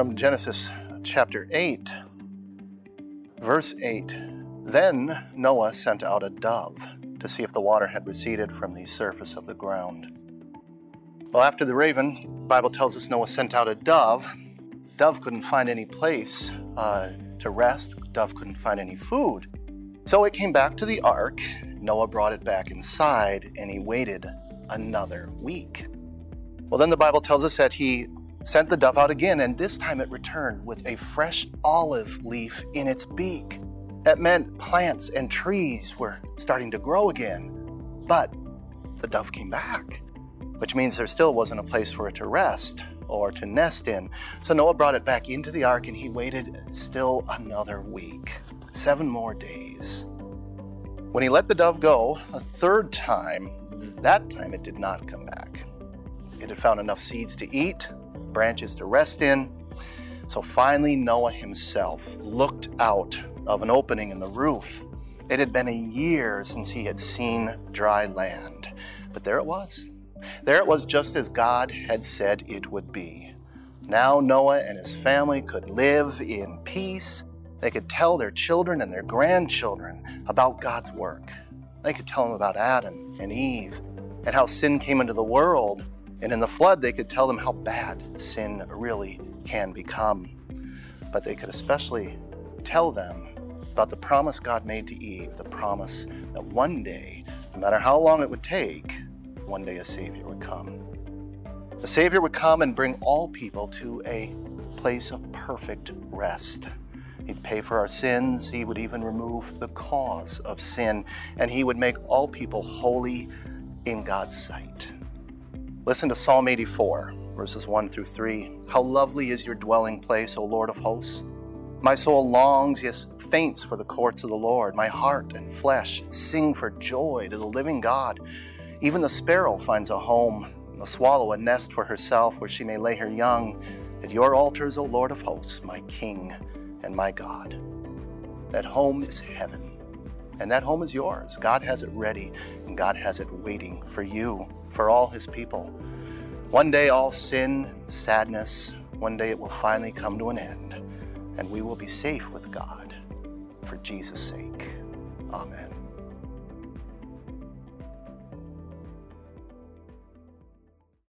from Genesis chapter 8, verse 8. Then Noah sent out a dove to see if the water had receded from the surface of the ground. Well, after the raven, the Bible tells us Noah sent out a dove. Dove couldn't find any place uh, to rest. Dove couldn't find any food. So it came back to the ark. Noah brought it back inside and he waited another week. Well, then the Bible tells us that he sent the dove out again, and this time it returned with a fresh olive leaf in its beak. That meant plants and trees were starting to grow again. But the dove came back, which means there still wasn't a place for it to rest or to nest in. So Noah brought it back into the ark and he waited still another week, seven more days. When he let the dove go a third time, that time it did not come back. It had found enough seeds to eat, branches to rest in. So finally, Noah himself looked out of an opening in the roof. It had been a year since he had seen dry land, but there it was. There it was just as God had said it would be. Now Noah and his family could live in peace. They could tell their children and their grandchildren about God's work. They could tell them about Adam and Eve and how sin came into the world. And in the flood, they could tell them how bad sin really can become. But they could especially tell them about the promise God made to Eve the promise that one day, no matter how long it would take, one day a Savior would come. A Savior would come and bring all people to a place of perfect rest. He'd pay for our sins. He would even remove the cause of sin. And He would make all people holy in God's sight. Listen to Psalm 84, verses 1 through 3. How lovely is your dwelling place, O Lord of hosts! My soul longs, yes, faints for the courts of the Lord. My heart and flesh sing for joy to the living God. Even the sparrow finds a home, the swallow a nest for herself where she may lay her young. At your altars, O Lord of hosts, my King and my God. That home is heaven, and that home is yours. God has it ready, and God has it waiting for you, for all his people. One day, all sin, sadness, one day it will finally come to an end and we will be safe with God for Jesus' sake. Amen.